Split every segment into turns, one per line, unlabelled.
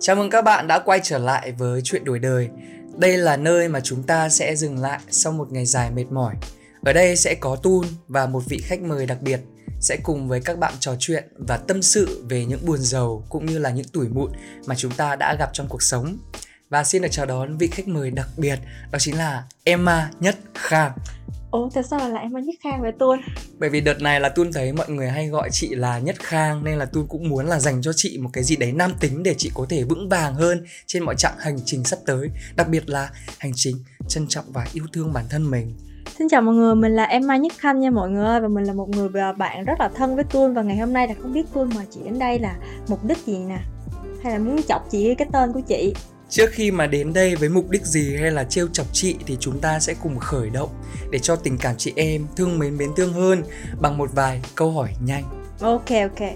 Chào mừng các bạn đã quay trở lại với chuyện đổi đời. Đây là nơi mà chúng ta sẽ dừng lại sau một ngày dài mệt mỏi. Ở đây sẽ có Tun và một vị khách mời đặc biệt sẽ cùng với các bạn trò chuyện và tâm sự về những buồn giàu cũng như là những tuổi mụn mà chúng ta đã gặp trong cuộc sống. Và xin được chào đón vị khách mời đặc biệt, đó chính là Emma Nhất Khang.
Ủa tại sao lại Emma Nhất Khang vậy Tuôn?
Bởi vì đợt này là Tun thấy mọi người hay gọi chị là Nhất Khang nên là Tun cũng muốn là dành cho chị một cái gì đấy nam tính để chị có thể vững vàng hơn trên mọi chặng hành trình sắp tới, đặc biệt là hành trình trân trọng và yêu thương bản thân mình.
Xin chào mọi người, mình là Emma Nhất Khanh nha mọi người Và mình là một người bạn rất là thân với Tuôn Và ngày hôm nay là không biết Tuôn mà chị đến đây là mục đích gì nè Hay là muốn chọc chị cái tên của chị
Trước khi mà đến đây với mục đích gì hay là trêu chọc chị thì chúng ta sẽ cùng khởi động để cho tình cảm chị em thương mến mến thương hơn bằng một vài câu hỏi nhanh.
Ok ok.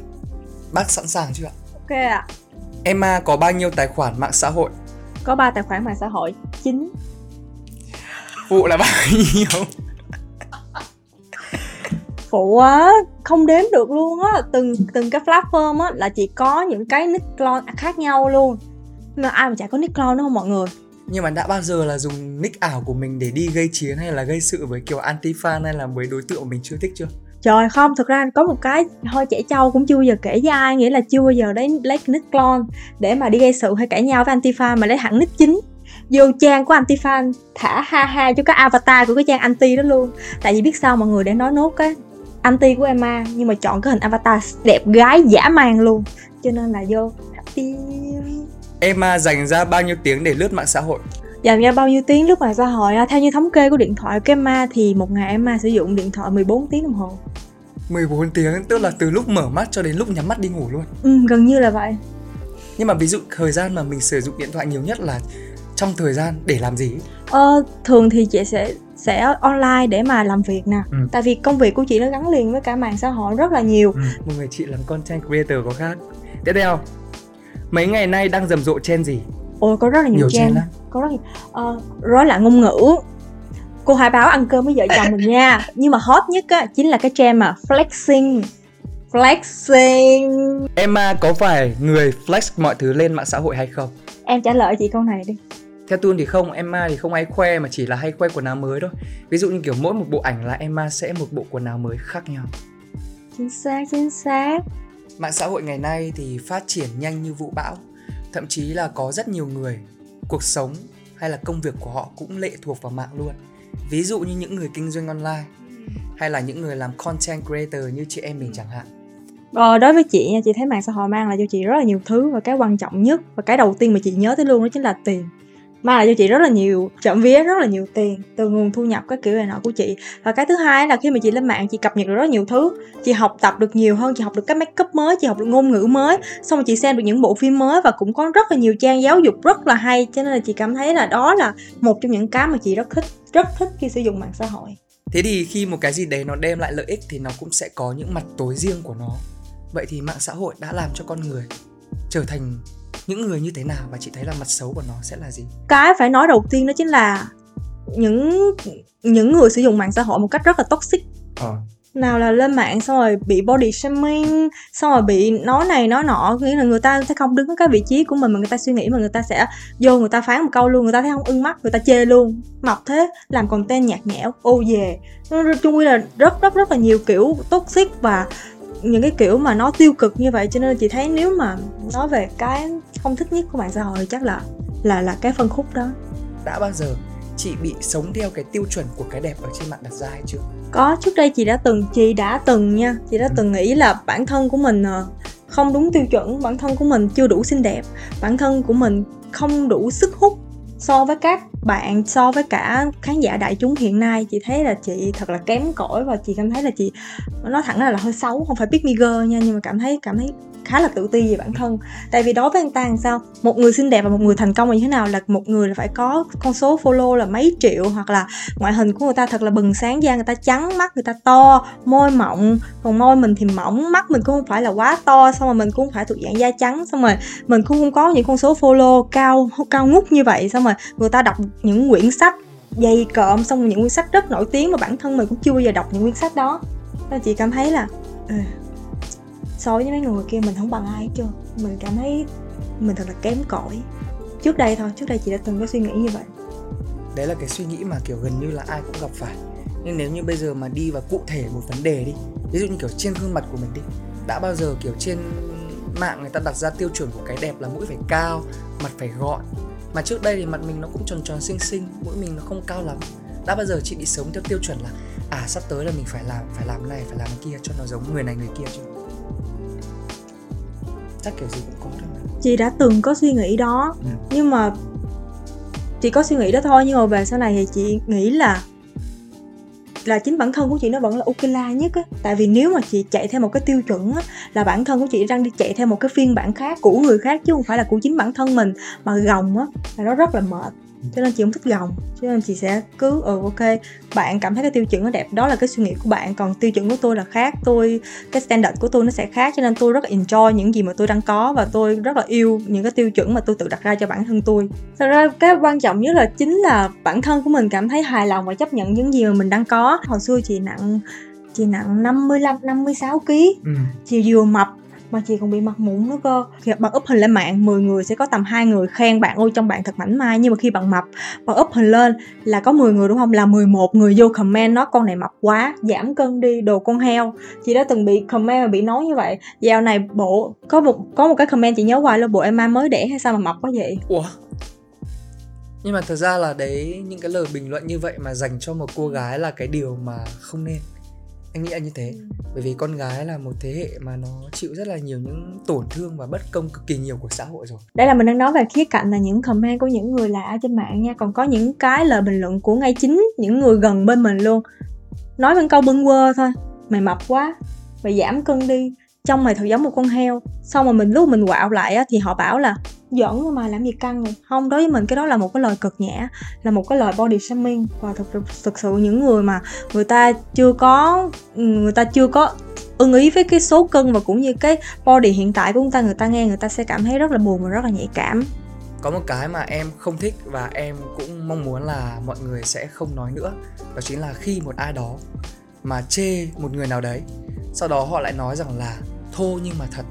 Bác sẵn sàng chưa ạ?
Ok ạ.
Emma có bao nhiêu tài khoản mạng xã hội?
Có 3 tài khoản mạng xã hội, 9.
Phụ là bao nhiêu?
phụ á không đếm được luôn á từng từng cái platform á là chỉ có những cái nick clone khác nhau luôn mà ai mà chả có nick clone đúng không mọi người.
Nhưng mà đã bao giờ là dùng nick ảo của mình để đi gây chiến hay là gây sự với kiểu anti fan hay là với đối tượng mình chưa thích chưa?
Trời không, thực ra có một cái hơi trẻ trâu cũng chưa bao giờ kể với ai Nghĩa là chưa bao giờ lấy, lấy nick clone để mà đi gây sự hay cãi nhau với anti-fan Mà lấy hẳn nick chính. Vô trang của anti-fan thả ha ha cho cái avatar của cái trang anti đó luôn. Tại vì biết sao mọi người để nói nốt cái anti của Emma Nhưng mà chọn cái hình avatar đẹp gái dã man luôn. Cho nên là vô happy
Emma dành ra bao nhiêu tiếng để lướt mạng xã hội?
Dành ra bao nhiêu tiếng lướt mạng xã hội? Theo như thống kê của điện thoại của Emma thì một ngày Emma sử dụng điện thoại 14 tiếng đồng hồ.
14 tiếng tức là từ lúc mở mắt cho đến lúc nhắm mắt đi ngủ luôn.
Ừ, gần như là vậy.
Nhưng mà ví dụ thời gian mà mình sử dụng điện thoại nhiều nhất là trong thời gian để làm gì?
Ờ, thường thì chị sẽ sẽ online để mà làm việc nè ừ. tại vì công việc của chị nó gắn liền với cả mạng xã hội rất là nhiều
ừ. một người chị làm content creator có khác tiếp theo mấy ngày nay đang rầm rộ trên gì?
Ôi có rất là nhiều, nhiều trend. có rất nhiều uh, rối loạn ngôn ngữ. Cô hải báo ăn cơm với vợ chồng mình nha. Nhưng mà hot nhất á chính là cái trend mà flexing. Flexing.
Emma có phải người flex mọi thứ lên mạng xã hội hay không?
Em trả lời chị câu này đi.
Theo Tuân thì không, Emma thì không hay khoe mà chỉ là hay khoe quần áo mới thôi. Ví dụ như kiểu mỗi một bộ ảnh là Emma sẽ một bộ quần áo mới khác nhau.
Chính xác, chính xác
Mạng xã hội ngày nay thì phát triển nhanh như vũ bão, thậm chí là có rất nhiều người cuộc sống hay là công việc của họ cũng lệ thuộc vào mạng luôn. Ví dụ như những người kinh doanh online hay là những người làm content creator như chị em mình chẳng hạn.
Ờ, đối với chị nha, chị thấy mạng xã hội mang lại cho chị rất là nhiều thứ và cái quan trọng nhất và cái đầu tiên mà chị nhớ tới luôn đó chính là tiền mang lại cho chị rất là nhiều trộm vía, rất là nhiều tiền từ nguồn thu nhập các kiểu này nọ của chị. Và cái thứ hai là khi mà chị lên mạng, chị cập nhật được rất nhiều thứ. Chị học tập được nhiều hơn, chị học được các make up mới, chị học được ngôn ngữ mới. Xong rồi chị xem được những bộ phim mới và cũng có rất là nhiều trang giáo dục rất là hay. Cho nên là chị cảm thấy là đó là một trong những cái mà chị rất thích rất thích khi sử dụng mạng xã hội.
Thế thì khi một cái gì đấy nó đem lại lợi ích thì nó cũng sẽ có những mặt tối riêng của nó. Vậy thì mạng xã hội đã làm cho con người trở thành những người như thế nào và chị thấy là mặt xấu của nó sẽ là gì?
Cái phải nói đầu tiên đó chính là những những người sử dụng mạng xã hội một cách rất là toxic. Ờ. nào là lên mạng xong rồi bị body shaming xong rồi bị nói này nói nọ nghĩa là người ta sẽ không đứng ở cái vị trí của mình mà người ta suy nghĩ mà người ta sẽ vô người ta phán một câu luôn người ta thấy không ưng mắt người ta chê luôn. Mập thế làm content nhạt nhẽo ô về chung quy là rất rất rất là nhiều kiểu toxic và những cái kiểu mà nó tiêu cực như vậy cho nên chị thấy nếu mà nói về cái không thích nhất của mạng xã hội chắc là là là cái phân khúc đó
đã bao giờ chị bị sống theo cái tiêu chuẩn của cái đẹp ở trên mạng đặt ra hay chưa
có trước đây chị đã từng chị đã từng nha chị đã ừ. từng nghĩ là bản thân của mình ờ, không đúng tiêu chuẩn bản thân của mình chưa đủ xinh đẹp bản thân của mình không đủ sức hút so với các bạn so với cả khán giả đại chúng hiện nay, chị thấy là chị thật là kém cỏi và chị cảm thấy là chị nói thẳng ra là hơi xấu, không phải biết mi girl nha, nhưng mà cảm thấy cảm thấy khá là tự ti về bản thân. Tại vì đối với anh ta làm sao? Một người xinh đẹp và một người thành công là như thế nào là một người là phải có con số follow là mấy triệu, hoặc là ngoại hình của người ta thật là bừng sáng da, người ta trắng mắt, người ta to, môi mọng còn môi mình thì mỏng mắt mình cũng không phải là quá to, xong rồi mình cũng không phải thuộc dạng da trắng, xong rồi mình cũng không có những con số follow cao cao ngút như vậy, xong rồi người ta đọc những quyển sách dày cộm, xong những quyển sách rất nổi tiếng mà bản thân mình cũng chưa bao giờ đọc những quyển sách đó. Nên chị cảm thấy là ờ, so với mấy người kia mình không bằng ai hết trơn. Mình cảm thấy mình thật là kém cỏi. Trước đây thôi, trước đây chị đã từng có suy nghĩ như vậy.
Đấy là cái suy nghĩ mà, kiểu, gần như là ai cũng gặp phải. Nhưng nếu như bây giờ mà đi vào cụ thể một vấn đề đi, ví dụ như, kiểu, trên gương mặt của mình đi, đã bao giờ, kiểu, trên mạng người ta đặt ra tiêu chuẩn của cái đẹp là mũi phải cao, mặt phải gọn mà trước đây thì mặt mình nó cũng tròn tròn xinh xinh mũi mình nó không cao lắm. Đã bao giờ chị bị sống theo tiêu chuẩn là à sắp tới là mình phải làm phải làm này phải làm kia cho nó giống người này người kia chưa chắc kiểu gì cũng có thôi mà.
Chị đã từng có suy nghĩ đó.
Ừ.
nhưng mà chị có suy nghĩ đó thôi nhưng mà về sau này thì chị nghĩ là là chính bản thân của chị nó vẫn là ok la nhất á. Tại vì nếu mà chị chạy theo một cái tiêu chuẩn á, là bản thân của chị đang đi chạy theo một cái phiên bản khác của người khác chứ không phải là của chính bản thân mình, mà gồng á, là nó rất là mệt cho nên chị không thích gồng. Cho nên chị sẽ cứ ừ ok bạn cảm thấy cái tiêu chuẩn nó đẹp đó là cái suy nghĩ của bạn. Còn tiêu chuẩn của tôi là khác. Tôi cái standard của tôi nó sẽ khác cho nên tôi rất là enjoy những gì mà tôi đang có và tôi rất là yêu những cái tiêu chuẩn mà tôi tự đặt ra cho bản thân tôi. Thật ra cái quan trọng nhất là chính là bản thân của mình cảm thấy hài lòng và chấp nhận những gì mà mình đang có. Hồi xưa chị nặng chị nặng 55 56 kg
ừ.
chị vừa mập mà chị còn bị mặt mụn nữa cơ. Khi bạn up hình lên mạng 10 người sẽ có tầm hai người khen bạn ôi trong bạn thật mảnh mai. Nhưng mà khi bạn mập bạn up hình lên là có 10 người, đúng không? Là 11 người vô comment nói, con này mập quá, giảm cân đi, đồ con heo. Chị đã từng bị comment mà bị nói như vậy. Dạo này bộ, có một có một cái comment chị nhớ hoài là bộ em mai mới đẻ hay sao mà mập quá vậy?
Ủa? Nhưng mà thật ra là đấy, những cái lời bình luận như vậy mà dành cho một cô gái là cái điều mà không nên anh nghĩ là như thế. Bởi vì con gái là một thế hệ mà nó chịu rất là nhiều những tổn thương và bất công cực kỳ nhiều của xã hội rồi.
Đây là mình đang nói về khía cạnh là những comment của những người lạ trên mạng nha. Còn có những cái lời bình luận của ngay chính những người gần bên mình luôn. Nói bằng câu bâng quơ thôi. Mày mập quá. Mày giảm cân đi. Trông mày thật giống một con heo. Xong rồi mình lúc mình quạo lại á, thì họ bảo là giỡn thôi mà làm gì căng rồi. Không đối với mình cái đó là một cái lời cực nhã là một cái lời body shaming. Và thực, thực sự những người mà người ta chưa có người ta chưa có ưng ý với cái số cân và cũng như cái body hiện tại của chúng ta người ta nghe người ta sẽ cảm thấy rất là buồn và rất là nhạy cảm.
Có một cái mà em không thích và em cũng mong muốn là mọi người sẽ không nói nữa đó chính là khi một ai đó mà chê một người nào đấy sau đó họ lại nói rằng là thô nhưng mà thật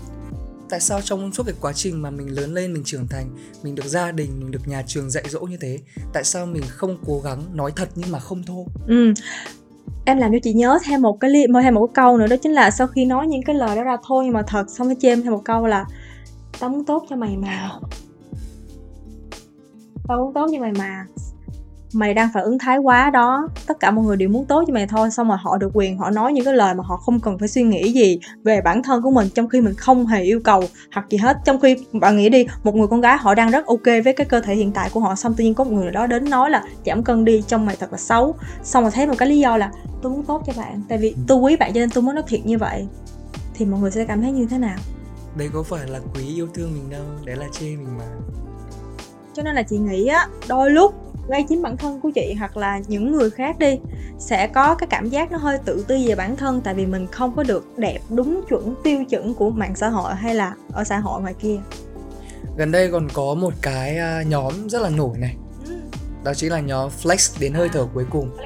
tại sao trong suốt cái quá trình mà mình lớn lên, mình trưởng thành, mình được gia đình, mình được nhà trường dạy dỗ như thế, tại sao mình không cố gắng nói thật nhưng mà không thô?
Ừ. Em làm cho chị nhớ thêm một cái li, thêm một cái câu nữa, đó chính là sau khi nói những cái lời đó ra thôi nhưng mà thật, xong cái chêm thêm một câu là, tao muốn tốt cho mày mà. Tao muốn tốt cho mày mà mày đang phản ứng thái quá đó. Tất cả mọi người đều muốn tốt cho mày thôi xong rồi họ được quyền họ nói những cái lời mà họ không cần phải suy nghĩ gì về bản thân của mình trong khi mình không hề yêu cầu hoặc gì hết. Trong khi bạn nghĩ đi một người con gái họ đang rất ok với cái cơ thể hiện tại của họ xong tự nhiên có một người đó đến nói là giảm cân đi trong mày thật là xấu. Xong rồi thấy một cái lý do là tôi muốn tốt cho bạn tại vì tôi quý bạn cho nên tôi muốn nói thiệt như vậy. Thì mọi người sẽ cảm thấy như thế nào?
Đây có phải là quý yêu thương mình đâu đấy là chê mình mà.
Cho nên là chị nghĩ á đôi lúc ngay chính bản thân của chị hoặc là những người khác đi sẽ có cái cảm giác nó hơi tự ti về bản thân tại vì mình không có được đẹp đúng chuẩn tiêu chuẩn của mạng xã hội hay là ở xã hội ngoài kia.
Gần đây còn có một cái à, nhóm rất là nổi này. Đó chính là nhóm flex đến hơi thở cuối cùng.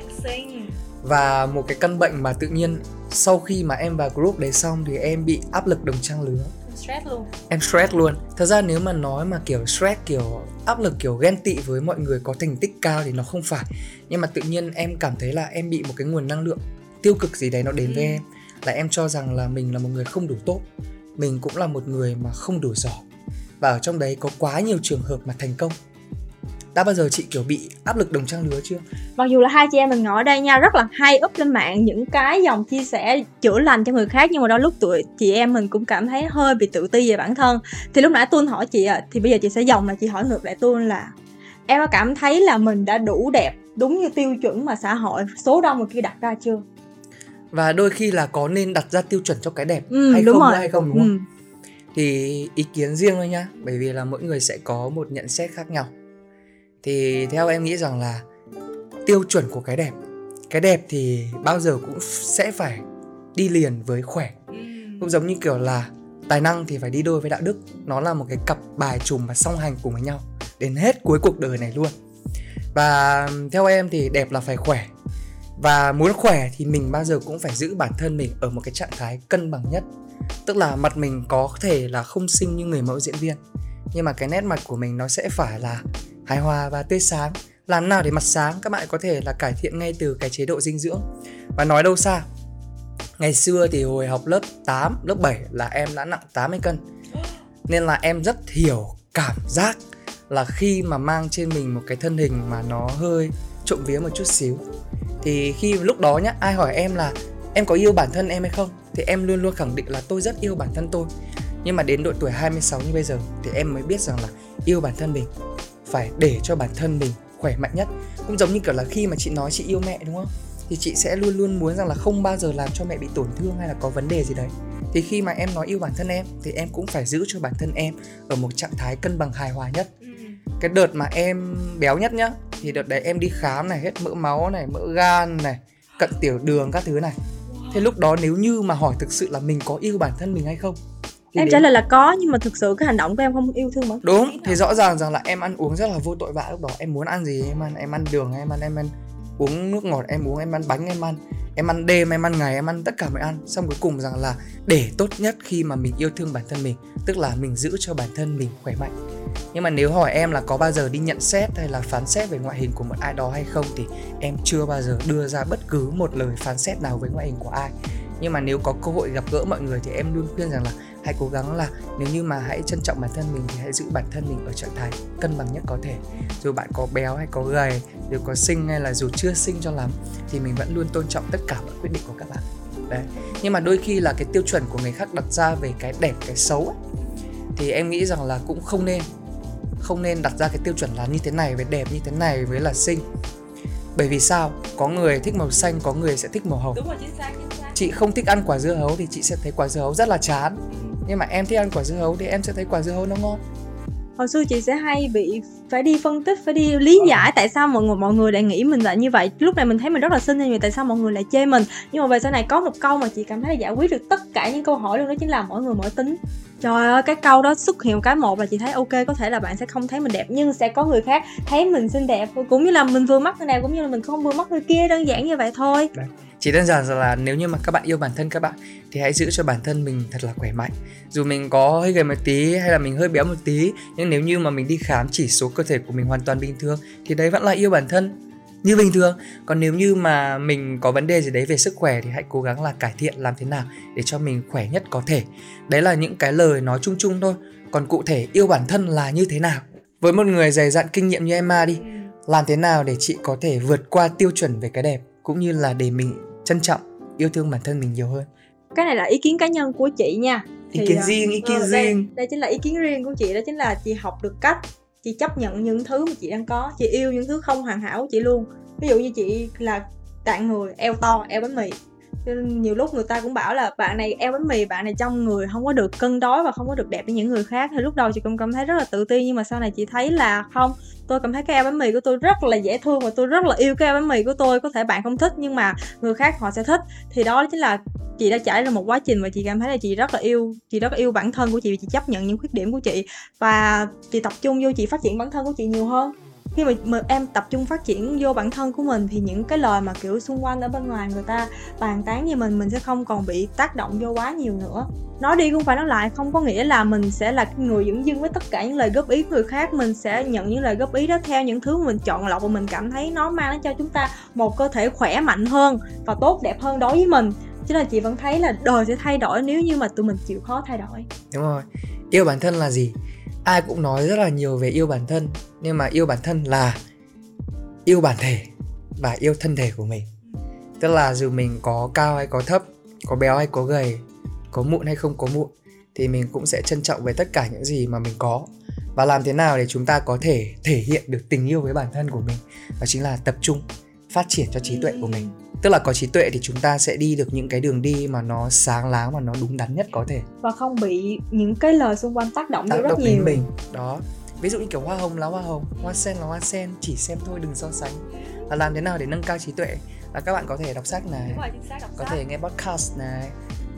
Và một cái căn bệnh mà tự nhiên sau khi mà em vào group đấy xong thì em bị áp lực đồng trang lứa
stress luôn.
Em stress luôn. Thật ra nếu mà nói mà kiểu stress kiểu áp lực kiểu ghen tị với mọi người có thành tích cao thì nó không phải. Nhưng mà tự nhiên em cảm thấy là em bị một cái nguồn năng lượng tiêu cực gì đấy nó đến với
Ừ.
em. Là em cho rằng là mình là một người không đủ tốt. Mình cũng là một người mà không đủ giỏi. Và ở trong đấy có quá nhiều trường hợp mà thành công đã bao giờ chị kiểu bị áp lực đồng trang lứa chưa?
Mặc dù là hai chị em mình ngồi ở đây nha rất là hay up lên mạng những cái dòng chia sẻ chữa lành cho người khác nhưng mà đôi lúc tụi chị em mình cũng cảm thấy hơi bị tự ti về bản thân. Thì lúc nãy tuân hỏi chị à, thì bây giờ chị sẽ dòng là chị hỏi ngược lại tuân là em có cảm thấy là mình đã đủ đẹp đúng như tiêu chuẩn mà xã hội số đông người kia đặt ra chưa?
Và đôi khi là có nên đặt ra tiêu chuẩn cho cái đẹp
ừ,
hay
đúng
không
rồi.
hay không đúng không?
Ừ.
thì ý kiến riêng thôi nhá bởi vì là mỗi người sẽ có một nhận xét khác nhau thì theo em nghĩ rằng là tiêu chuẩn của cái đẹp cái đẹp thì bao giờ cũng sẽ phải đi liền với khỏe. Cũng giống như kiểu là tài năng thì phải đi đôi với đạo đức nó là một cái cặp bài trùm và song hành cùng với nhau đến hết cuối cuộc đời này luôn. Và theo em thì đẹp là phải khỏe và muốn khỏe thì mình bao giờ cũng phải giữ bản thân mình ở một cái trạng thái cân bằng nhất. Tức là mặt mình có thể là không xinh như người mẫu diễn viên nhưng mà cái nét mặt của mình nó sẽ phải là hài hòa và tươi sáng. Làm nào để mặt sáng các bạn có thể là cải thiện ngay từ cái chế độ dinh dưỡng. Và nói đâu xa ngày xưa thì hồi học lớp 8, lớp 7 là em đã nặng 80 cân. Nên là em rất hiểu cảm giác là khi mà mang trên mình một cái thân hình mà nó hơi trộm vía một chút xíu. Thì khi lúc đó nhá ai hỏi em là em có yêu bản thân em hay không? Thì em luôn luôn khẳng định là tôi rất yêu bản thân tôi. Nhưng mà đến độ tuổi 26 như bây giờ thì em mới biết rằng là yêu bản thân mình phải để cho bản thân mình khỏe mạnh nhất. Cũng giống như kiểu là khi mà chị nói chị yêu mẹ đúng không? Thì chị sẽ luôn luôn muốn rằng là không bao giờ làm cho mẹ bị tổn thương hay là có vấn đề gì đấy. Thì khi mà em nói yêu bản thân em thì em cũng phải giữ cho bản thân em ở một trạng thái cân bằng hài hòa nhất. Ừ. cái đợt mà em béo nhất nhá thì đợt đấy em đi khám này hết mỡ máu này mỡ gan này cận tiểu đường các thứ này. Thế lúc đó nếu như mà hỏi thực sự là mình có yêu bản thân mình hay không
thì em trả lời là có nhưng mà thực sự cái hành động của em không yêu thương bản
đúng thì rõ ràng rằng là em ăn uống rất là vô tội vạ lúc đó. Em muốn ăn gì em ăn em ăn đường em ăn em ăn uống nước ngọt em uống em ăn bánh em ăn em ăn đêm em ăn ngày em ăn tất cả mọi ăn. Xong cuối cùng rằng là để tốt nhất khi mà mình yêu thương bản thân mình tức là mình giữ cho bản thân mình khỏe mạnh. Nhưng mà nếu hỏi em là có bao giờ đi nhận xét hay là phán xét về ngoại hình của một ai đó hay không thì em chưa bao giờ đưa ra bất cứ một lời phán xét nào với ngoại hình của ai. Nhưng mà nếu có cơ hội gặp gỡ mọi người thì em luôn khuyên rằng là hãy cố gắng là nếu như mà hãy trân trọng bản thân mình thì hãy giữ bản thân mình ở trạng thái cân bằng nhất có thể. Dù bạn có béo hay có gầy dù có xinh hay là dù chưa xinh cho lắm thì mình vẫn luôn tôn trọng tất cả mọi quyết định của các bạn. Đấy. Nhưng mà đôi khi là cái tiêu chuẩn của người khác đặt ra về cái đẹp cái xấu ấy, thì em nghĩ rằng là cũng không nên. Không nên đặt ra cái tiêu chuẩn là như thế này với đẹp như thế này với là xinh. Bởi vì sao? Có người thích màu xanh có người sẽ thích màu hồng.
Đúng rồi chính xác chính xác.
Chị không thích ăn quả dưa hấu thì chị sẽ thấy quả dưa hấu rất là chán nhưng mà em thích ăn quả dưa hấu thì em sẽ thấy quả dưa hấu nó ngon.
Hồi xưa chị sẽ hay bị phải đi phân tích phải đi lý ờ. giải tại sao mọi người mọi người lại nghĩ mình là như vậy. Lúc này mình thấy mình rất là xinh nhưng tại sao mọi người lại chê mình. Nhưng mà về sau này có một câu mà chị cảm thấy là giải quyết được tất cả những câu hỏi luôn đó chính là mỗi người mỗi tính trời ơi, cái câu đó xuất hiện cái một là chị thấy ok, có thể là bạn sẽ không thấy mình đẹp, nhưng sẽ có người khác thấy mình xinh đẹp, cũng như là mình vừa mắt người nào cũng như là mình không vừa mắt người kia, đơn giản như vậy thôi.
Đấy. Chỉ đơn giản là nếu như mà các bạn yêu bản thân các bạn, thì hãy giữ cho bản thân mình thật là khỏe mạnh. Dù mình có hơi gầy một tí, hay là mình hơi béo một tí, nhưng nếu như mà mình đi khám chỉ số cơ thể của mình hoàn toàn bình thường, thì đấy vẫn là yêu bản thân như bình thường. Còn nếu như mà mình có vấn đề gì đấy về sức khỏe thì hãy cố gắng là cải thiện làm thế nào để cho mình khỏe nhất có thể. Đấy là những cái lời nói chung chung thôi. Còn cụ thể yêu bản thân là như thế nào? Với một người dày dặn kinh nghiệm như Emma đi làm thế nào để chị có thể vượt qua tiêu chuẩn về cái đẹp cũng như là để mình trân trọng yêu thương bản thân mình nhiều hơn?
Cái này là ý kiến cá nhân của chị nha.
Ý thì, kiến uh, riêng ý kiến uh, riêng.
đây, đây chính là ý kiến riêng của chị đó chính là chị học được cách chị chấp nhận những thứ mà chị đang có. Chị yêu những thứ không hoàn hảo của chị luôn. Ví dụ như chị là tạng người, eo to, eo bánh mì nhiều lúc người ta cũng bảo là bạn này eo bánh mì, bạn này trong người không có được cân đối và không có được đẹp như những người khác. Thì lúc đầu chị cũng cảm thấy rất là tự ti, nhưng mà sau này chị thấy là không. Tôi cảm thấy cái eo bánh mì của tôi rất là dễ thương và tôi rất là yêu cái eo bánh mì của tôi. Có thể bạn không thích nhưng mà người khác họ sẽ thích. Thì đó chính là chị đã trải ra một quá trình và chị cảm thấy là chị rất là yêu, chị rất là yêu bản thân của chị và chị chấp nhận những khuyết điểm của chị. Và chị tập trung vô chị phát triển bản thân của chị nhiều hơn khi mà, mà em tập trung phát triển vô bản thân của mình thì những cái lời mà kiểu xung quanh ở bên ngoài người ta bàn tán về mình mình sẽ không còn bị tác động vô quá nhiều nữa. Nói đi cũng phải nói lại không có nghĩa là mình sẽ là người dưỡng dưng với tất cả những lời góp ý của người khác mình sẽ nhận những lời góp ý đó theo những thứ mình chọn lọc và mình cảm thấy nó mang đến cho chúng ta một cơ thể khỏe mạnh hơn và tốt đẹp hơn đối với mình. Chứ là chị vẫn thấy là đời sẽ thay đổi nếu như mà tụi mình chịu khó thay đổi.
Đúng rồi. Yêu bản thân là gì? Ai cũng nói rất là nhiều về yêu bản thân, nhưng mà yêu bản thân là yêu bản thể và yêu thân thể của mình. Tức là dù mình có cao hay có thấp, có béo hay có gầy, có mụn hay không có mụn, thì mình cũng sẽ trân trọng về tất cả những gì mà mình có. Và làm thế nào để chúng ta có thể thể hiện được tình yêu với bản thân của mình? Đó chính là tập trung phát triển cho trí tuệ của mình. Tức là có trí tuệ thì chúng ta sẽ đi được những cái đường đi mà nó sáng láng và nó đúng đắn nhất có thể.
Và không bị những cái lời xung quanh tác động tác rất động nhiều.
đến mình. Đó. Ví dụ như kiểu hoa hồng là hoa hồng hoa sen là hoa sen chỉ xem thôi đừng so sánh. Là làm thế nào để nâng cao trí tuệ? Là các bạn có thể đọc sách này
rồi, đọc
có
sách.
thể nghe podcast này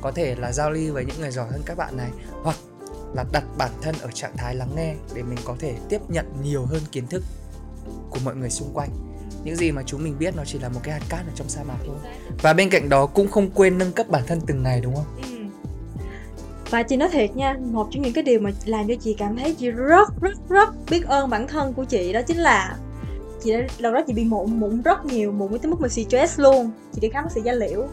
có thể là giao lưu với những người giỏi hơn các bạn này hoặc là đặt bản thân ở trạng thái lắng nghe để mình có thể tiếp nhận nhiều hơn kiến thức của mọi người xung quanh những gì mà chúng mình biết nó chỉ là một cái hạt cát ở trong sa mạc thôi. Và bên cạnh đó cũng không quên nâng cấp bản thân từng ngày, đúng không?
Ừ. và chị nói thiệt nha, một trong những cái điều mà làm cho chị cảm thấy chị rất rất rất biết ơn bản thân của chị đó chính là chị đã, lần đó chị bị mụn mụn rất nhiều, mụn tới mức mà stress luôn. Chị đi khám bác sĩ da liễu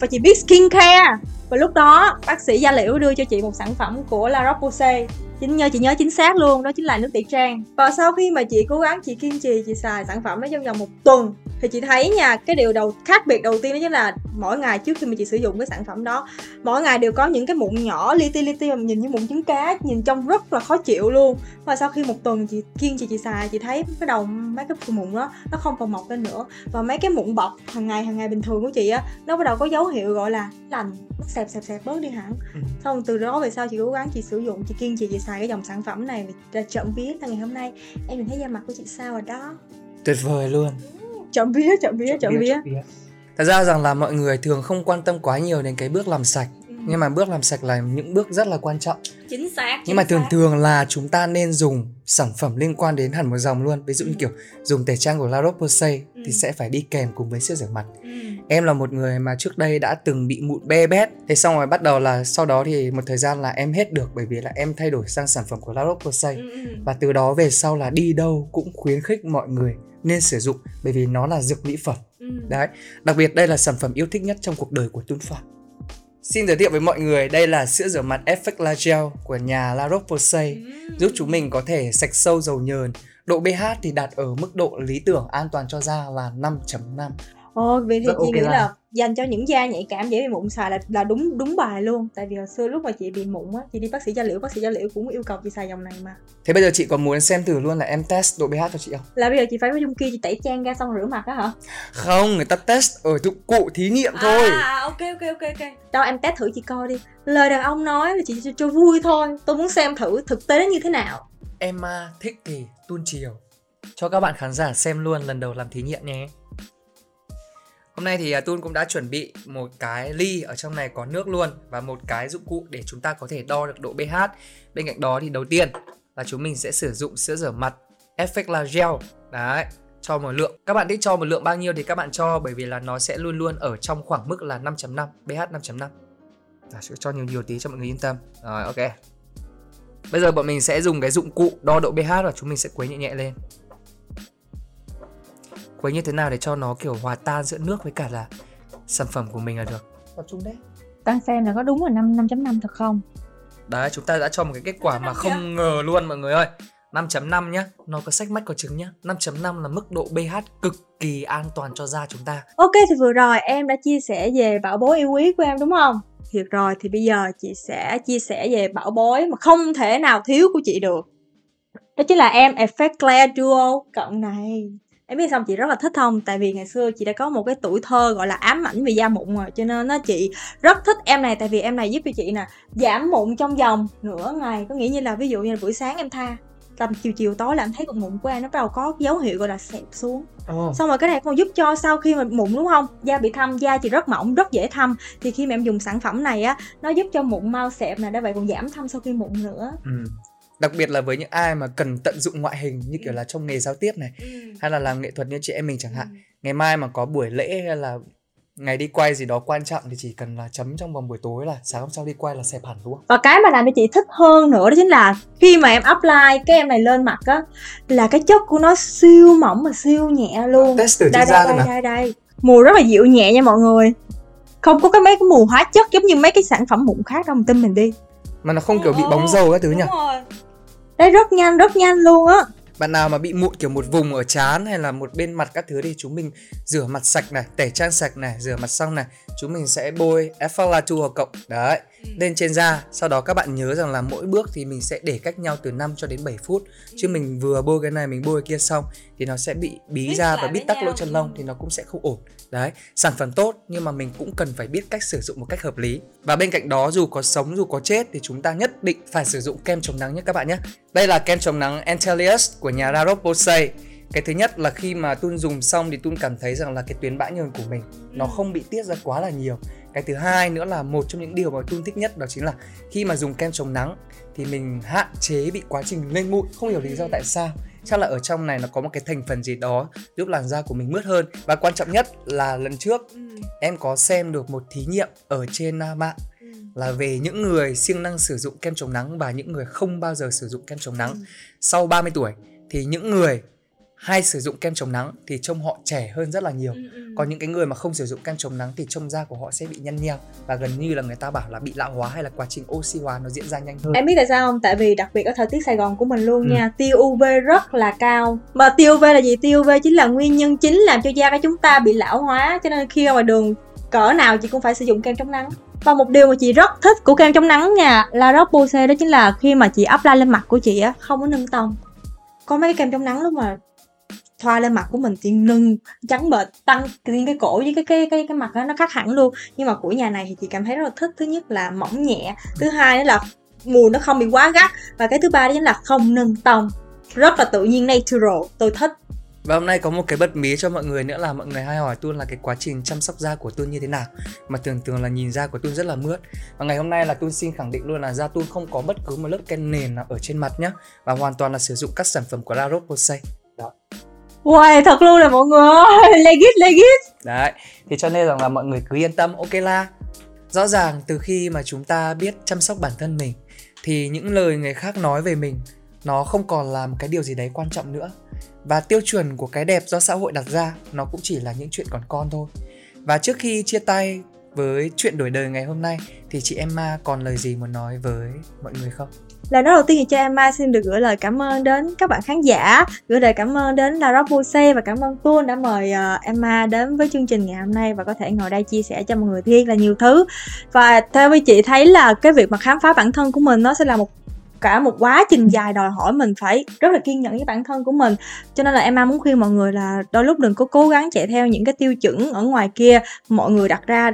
và chị biết skincare. Và lúc đó, bác sĩ da liễu đưa cho chị một sản phẩm của La Roche-Posay. Chính nhớ chị nhớ chính xác luôn, đó chính là nước tẩy trang và sau khi mà chị cố gắng, chị kiên trì, chị xài sản phẩm đó trong vòng một tuần thì chị thấy nha cái điều đầu khác biệt đầu tiên đó chính là mỗi ngày trước khi mà chị sử dụng cái sản phẩm đó mỗi ngày đều có những cái mụn nhỏ li ti li ti mà nhìn như mụn trứng cá nhìn trông rất là khó chịu luôn. Và sau khi một tuần chị kiên trì chị xài chị thấy cái đầu mấy cái mụn đó nó không còn mọc lên nữa. Và mấy cái mụn bọc hàng ngày hàng ngày bình thường của chị á nó bắt đầu có dấu hiệu gọi là lành nó xẹp xẹp xẹp bớt đi hẳn.
Ừ.
xong từ đó về sau chị cố gắng chị sử dụng chị kiên trì chị xài cái dòng sản phẩm này và trộm vía là ngày hôm nay. Em nhìn thấy da mặt của chị sao rồi đó?
Tuyệt vời luôn
trộm vía trộm vía trộm vía.
Thật ra rằng là mọi người thường không quan tâm quá nhiều đến cái bước làm sạch nhưng mà bước làm sạch là những bước rất là quan trọng.
Chính xác
nhưng mà thường thường là chúng ta nên dùng sản phẩm liên quan đến hẳn một dòng luôn. Ví dụ như kiểu dùng tẩy trang của La Roche-Posay
Ừ.
thì sẽ phải đi kèm cùng với sữa rửa mặt.
Ừ.
em là một người mà trước đây đã từng bị mụn be bét. Thế xong rồi bắt đầu là sau đó thì một thời gian là em hết được bởi vì là em thay đổi sang sản phẩm của La Roche-Posay.
Ừ, ừ.
và từ đó về sau là đi đâu cũng khuyến khích mọi người nên sử dụng bởi vì nó là dược mỹ phẩm.
Ừ.
đấy đặc biệt đây là sản phẩm yêu thích nhất trong cuộc đời của Tuấn Phạm Xin giới thiệu với mọi người, đây là sữa rửa mặt Effect La Gel của nhà La Roche-Posay giúp chúng mình có thể sạch sâu dầu nhờn. Độ pH thì đạt ở mức độ lý tưởng an toàn cho da là 5.5.
Ồ, vì thì
Rất
chị nghĩ
là.
Dành cho những da nhạy cảm dễ bị mụn xài là là đúng đúng bài luôn tại vì hồi xưa lúc mà chị bị mụn á chị đi bác sĩ da liễu bác sĩ da liễu cũng yêu cầu chị xài dòng này mà
Thế bây giờ chị có muốn xem thử luôn là em test độ pH cho chị không?
là bây giờ chị phải có dung kia chị tẩy trang ra xong rửa mặt á hả
Không, người ta test ở dụng cụ thí nghiệm thôi.
à ok ok ok ok đâu em test thử chị coi đi lời đàn ông nói là chị cho, cho vui thôi tôi muốn xem thử thực tế như thế nào
Em à, thích thì tuôn chiều. Cho các bạn khán giả xem luôn lần đầu làm thí nghiệm nhé. Hôm nay thì à, Tun cũng đã chuẩn bị một cái ly ở trong này có nước luôn và một cái dụng cụ để chúng ta có thể đo được độ pH. Bên cạnh đó thì đầu tiên là chúng mình sẽ sử dụng sữa rửa mặt Effect La Gel. Đấy, cho một lượng. Các bạn thích cho một lượng bao nhiêu thì các bạn cho bởi vì là nó sẽ luôn luôn ở trong khoảng mức là 5.5, pH 5.5. Và sẽ cho nhiều nhiều tí cho mọi người yên tâm. Rồi, ok. Bây giờ bọn mình sẽ dùng cái dụng cụ đo độ pH và chúng mình sẽ quấy nhẹ nhẹ lên. Quấy như thế nào để cho nó kiểu hòa tan giữa nước với cả là sản phẩm của mình là được. Tập trung đấy.
đang xem là có đúng là năm 5.5 thật không
Đấy, chúng ta đã cho một cái kết quả mà không ngờ luôn mọi người ơi. 5.5 nhá, nó có sách mách có trứng nhá. 5.5 là mức độ pH cực kỳ an toàn cho da chúng ta.
Ok thì vừa rồi em đã chia sẻ về bảo bối yêu quý của em đúng không? Thiệt rồi thì bây giờ chị sẽ chia sẻ về bảo bối mà không thể nào thiếu của chị được. Đó chính là em Effect Clear Duo cận này. Em biết xong chị rất là thích không? Tại vì ngày xưa chị đã có một cái tuổi thơ gọi là ám ảnh về da mụn rồi Cho nên nó chị rất thích em này. Tại vì em này giúp cho chị nè Giảm mụn trong vòng nửa ngày. Có nghĩa như là ví dụ như là buổi sáng em tha Tầm chiều chiều tối là em thấy cục mụn của em nó bắt đầu có dấu hiệu gọi là xẹp xuống.
Oh.
xong rồi cái này còn giúp cho sau khi mà mụn đúng không? Da bị thâm da chị rất mỏng rất dễ thâm. Thì khi mà em dùng sản phẩm này á nó giúp cho mụn mau xẹp này đã vậy còn giảm thâm sau khi mụn nữa.
Ừ. Đặc biệt là với những ai mà cần tận dụng ngoại hình như kiểu là trong nghề giao tiếp này hay là làm nghệ thuật như chị em mình chẳng hạn. Ngày mai mà có buổi lễ hay là ngày đi quay gì đó quan trọng thì chỉ cần là chấm trong vòng buổi tối là sáng hôm sau đi quay là xẹp hẳn đúng không?
và cái mà làm cho chị thích hơn nữa đó chính là khi mà em apply cái em này lên mặt á là cái chất của nó siêu mỏng mà siêu nhẹ luôn
Test thử
đây đây đây,
nào.
đây đây mùi rất là dịu nhẹ nha mọi người không có cái mấy cái mùi hóa chất giống như mấy cái sản phẩm mụn khác đâu mà tin mình đi
Mà nó không kiểu bị bóng dầu các thứ nhỉ?
rồi đây rất nhanh rất nhanh luôn á
Bạn nào mà bị mụn kiểu một vùng ở trán hay là một bên mặt các thứ thì chúng mình rửa mặt sạch này, tẩy trang sạch này, rửa mặt xong này, chúng mình sẽ bôi Effalatua cộng đấy lên trên da. Sau đó các bạn nhớ rằng là mỗi bước thì mình sẽ để cách nhau từ 5 cho đến 7 phút. Chứ mình vừa bôi cái này mình bôi cái kia xong thì nó sẽ bị bí da và bít tắc lỗ chân lông
Ừ.
thì nó cũng sẽ không ổn. Đấy, sản phẩm tốt nhưng mà mình cũng cần phải biết cách sử dụng một cách hợp lý. Và bên cạnh đó dù có sống dù có chết thì chúng ta nhất định phải sử dụng kem chống nắng nhé các bạn nhé. Đây là kem chống nắng Antelius của nhà La Roche-Posay. Cái thứ nhất là khi mà Tun dùng xong thì Tun cảm thấy rằng là cái tuyến bã nhờn của mình nó không bị tiết ra quá là nhiều. cái thứ hai nữa là một trong những điều mà tôi thích nhất đó chính là khi mà dùng kem chống nắng thì mình hạn chế bị quá trình lên mụn không hiểu lý do tại sao chắc là ở trong này nó có một cái thành phần gì đó giúp làn da của mình mướt hơn và quan trọng nhất là lần trước ừ. em có xem được một thí nghiệm ở trên à, mạng ừ. là về những người siêng năng sử dụng kem chống nắng và những người không bao giờ sử dụng kem chống nắng ừ. sau 30 tuổi thì những người hay sử dụng kem chống nắng thì trông họ trẻ hơn rất là nhiều. Ừ, ừ. còn những cái người mà không sử dụng kem chống nắng thì trông da của họ sẽ bị nhăn nheo và gần như là người ta bảo là bị lão hóa hay là quá trình oxy hóa nó diễn ra nhanh hơn.
Em biết tại sao không? Tại vì đặc biệt ở thời tiết sài gòn của mình luôn ừ. nha tia uv rất là cao. Mà tia uv là gì? Tia uv chính là nguyên nhân chính làm cho da của chúng ta bị lão hóa. Cho nên khi ra ngoài đường cỡ nào chị cũng phải sử dụng kem chống nắng. Và một điều mà chị rất thích của kem chống nắng nha La Roche-Posay đó chính là khi mà chị apply lên mặt của chị á không có nâng tông. Có mấy cái kem chống nắng lúc mà thoa lên mặt của mình thì nâng trắng bệch, tăng riêng cái cổ với cái cái cái cái mặt đó, nó khác hẳn luôn. Nhưng mà của nhà này thì chị cảm thấy rất là thích thứ nhất là mỏng nhẹ, thứ hai đó là mùi nó không bị quá gắt, và cái thứ ba đó chính là không nâng tông. Rất là tự nhiên, natural, tôi thích.
Và hôm nay có một cái bật mí cho mọi người nữa là mọi người hay hỏi Tuân là cái quá trình chăm sóc da của Tuân như thế nào. Mà thường thường là nhìn da của Tuân rất là mướt. Và ngày hôm nay là Tuân xin khẳng định luôn là da Tuân không có bất cứ một lớp kem nền nào ở trên mặt nhé Và hoàn toàn là sử dụng các sản phẩm của La Roche-Posay. Đó.
Wow, thật luôn là mọi người ơi, legit, legit.
Đấy, thì cho nên rằng là mọi người cứ yên tâm, ok la Rõ ràng từ khi mà chúng ta biết chăm sóc bản thân mình Thì những lời người khác nói về mình Nó không còn là một cái điều gì đấy quan trọng nữa. Và tiêu chuẩn của cái đẹp do xã hội đặt ra Nó cũng chỉ là những chuyện còn con thôi. Và trước khi chia tay với chuyện đổi đời ngày hôm nay Thì chị Emma còn lời gì muốn nói với mọi người không?
Lời nói đầu tiên thì cho Emma uh, xin được gửi lời cảm ơn đến các bạn khán giả Gửi lời cảm ơn đến La Buse và cảm ơn Tuôn đã mời uh, Emma đến với chương trình ngày hôm nay Và có thể ngồi đây chia sẻ cho mọi người thiên là nhiều thứ. Và theo với chị thấy là cái việc mà khám phá bản thân của mình nó sẽ là một cả một quá trình dài đòi hỏi mình phải rất là kiên nhẫn với bản thân của mình. Cho nên là Emma muốn khuyên mọi người là đôi lúc đừng có cố gắng chạy theo những cái tiêu chuẩn ở ngoài kia mọi người đặt ra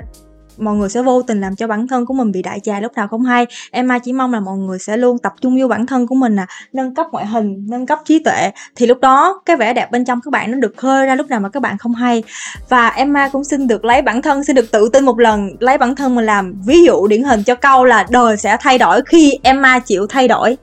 mọi người sẽ vô tình làm cho bản thân của mình bị đại trà lúc nào không hay. Em mai chỉ mong là mọi người sẽ luôn tập trung vô bản thân của mình à nâng cấp ngoại hình, nâng cấp trí tuệ. Thì lúc đó, cái vẻ đẹp bên trong các bạn nó được khơi ra lúc nào mà các bạn không hay. Và em mai cũng xin được lấy bản thân, xin được tự tin một lần, lấy bản thân mình làm ví dụ điển hình cho câu là đời sẽ thay đổi khi em mai chịu thay đổi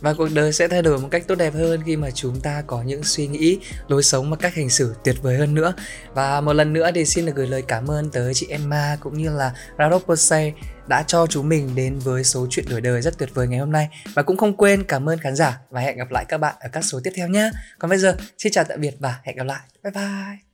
và cuộc đời sẽ thay đổi một cách tốt đẹp hơn khi mà chúng ta có những suy nghĩ, lối sống và cách hành xử tuyệt vời hơn nữa. Và một lần nữa thì xin được gửi lời cảm ơn tới chị Emma cũng như là Radok Posey đã cho chúng mình đến với số chuyện đổi đời rất tuyệt vời ngày hôm nay. Và cũng không quên cảm ơn khán giả và hẹn gặp lại các bạn ở các số tiếp theo nhé còn bây giờ, xin chào tạm biệt và hẹn gặp lại. Bye bye.